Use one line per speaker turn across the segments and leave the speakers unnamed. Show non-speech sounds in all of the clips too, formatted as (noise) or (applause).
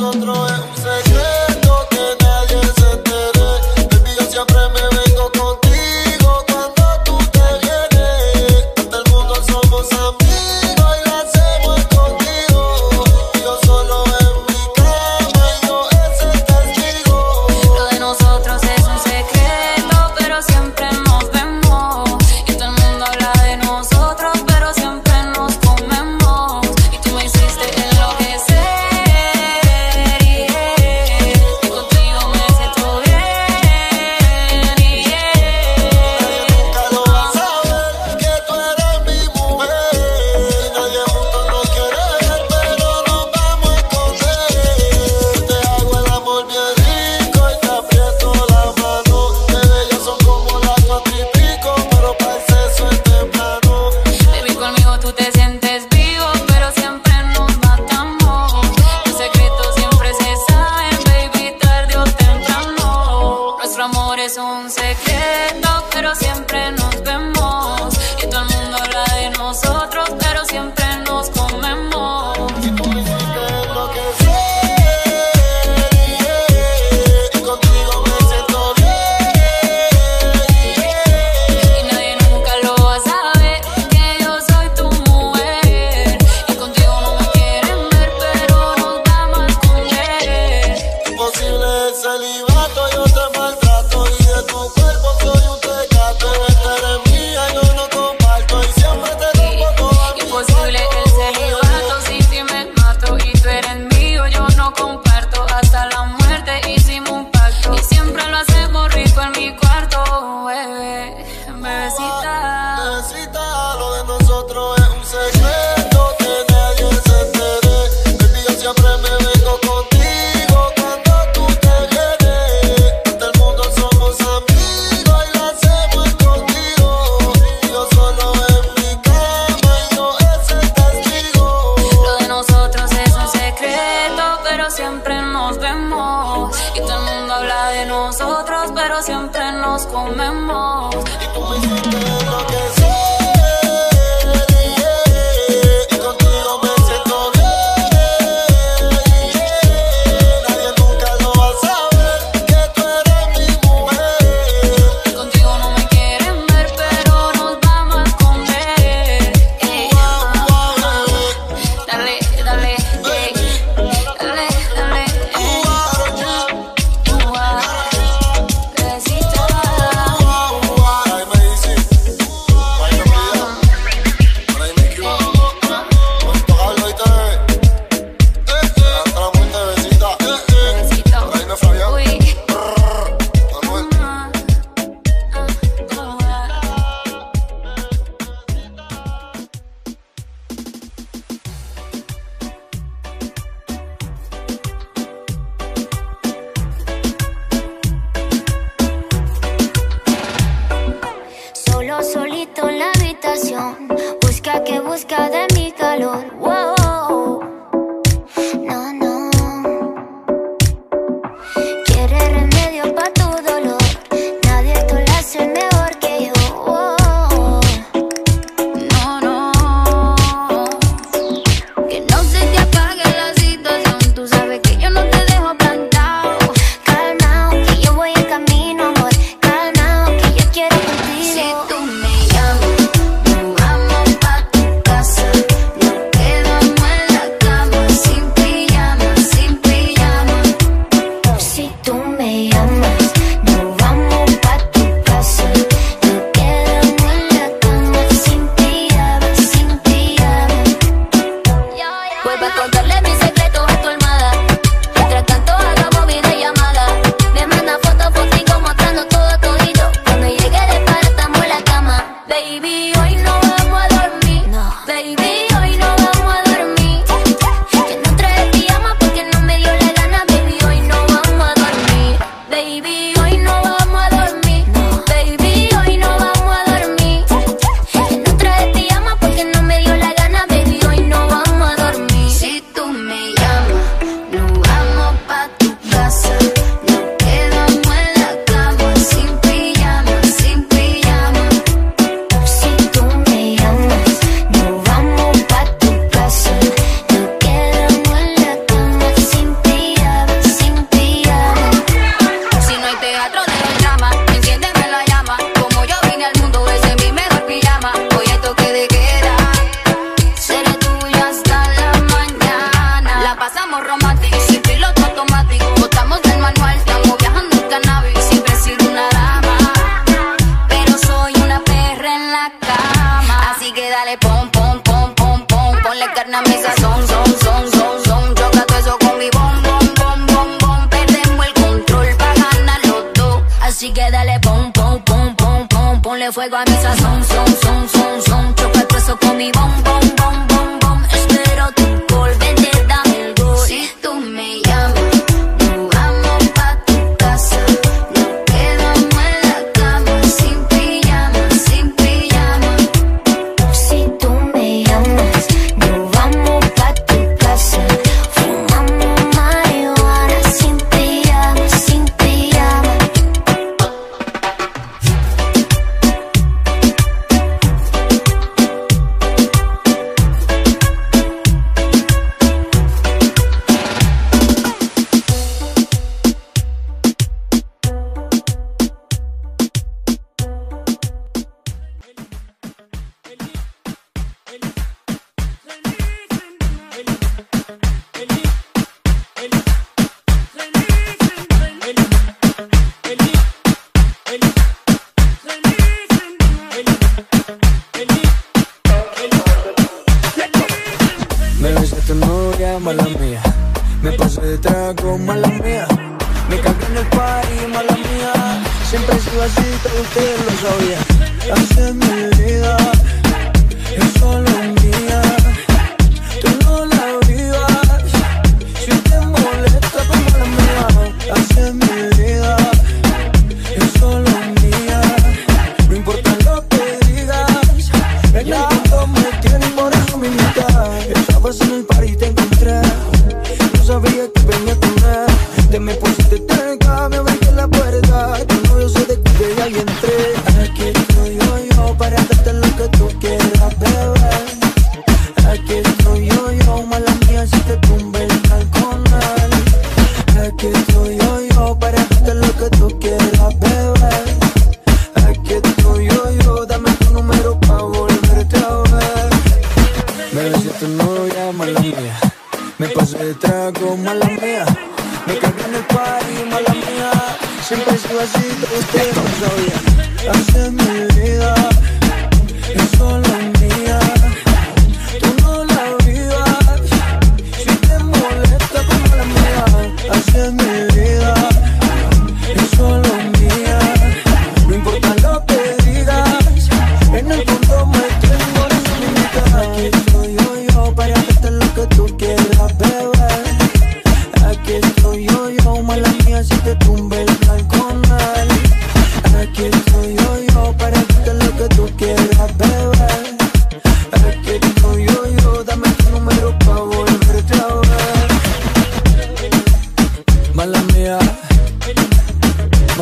nosotros. eres
yo
te
falto. fuego a.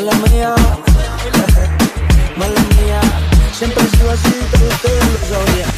mala mía, (laughs) mala mía. Siempre he así, pero ustedes lo sabían.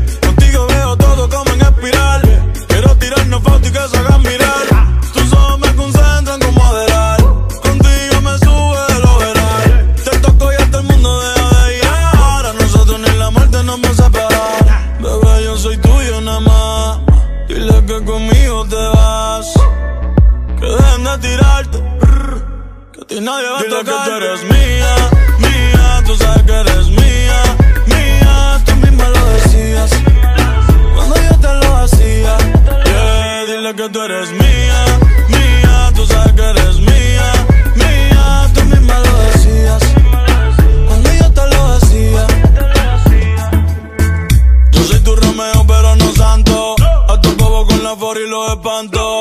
que
tú eres mía, mía, tú sabes que eres mía, mía, tú misma lo decías. Cuando yo te lo hacía, yeah, dile que tú eres mía, mía, tú sabes que eres mía, mía, tú misma lo decías. Cuando yo te lo hacía,
yo soy tu
Romeo, pero no santo. A
tu
bobo con la for y lo
espanto.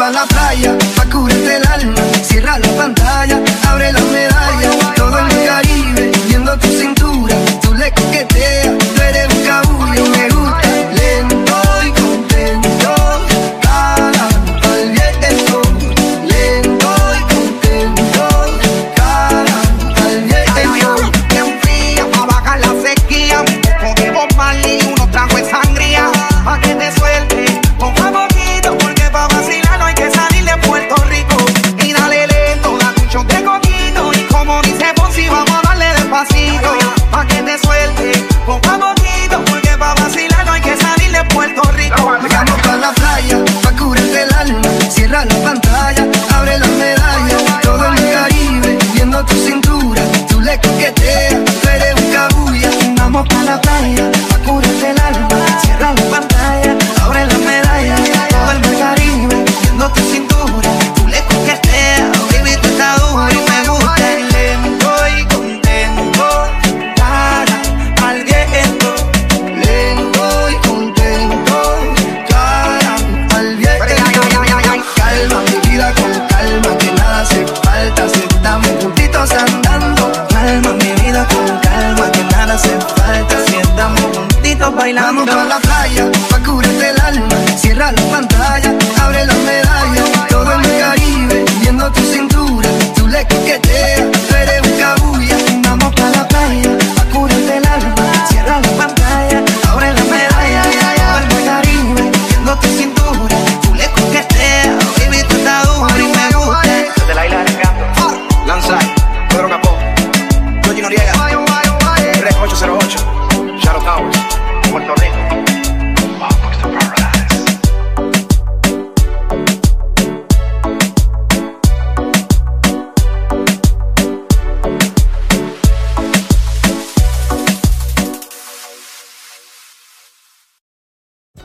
pa' la playa, pa' curarte el alma. Cierra la pantalla, abre las medallas. Todo en el Caribe, viendo tu cintura. Tú le coqueteas, tú eres un
cabullo.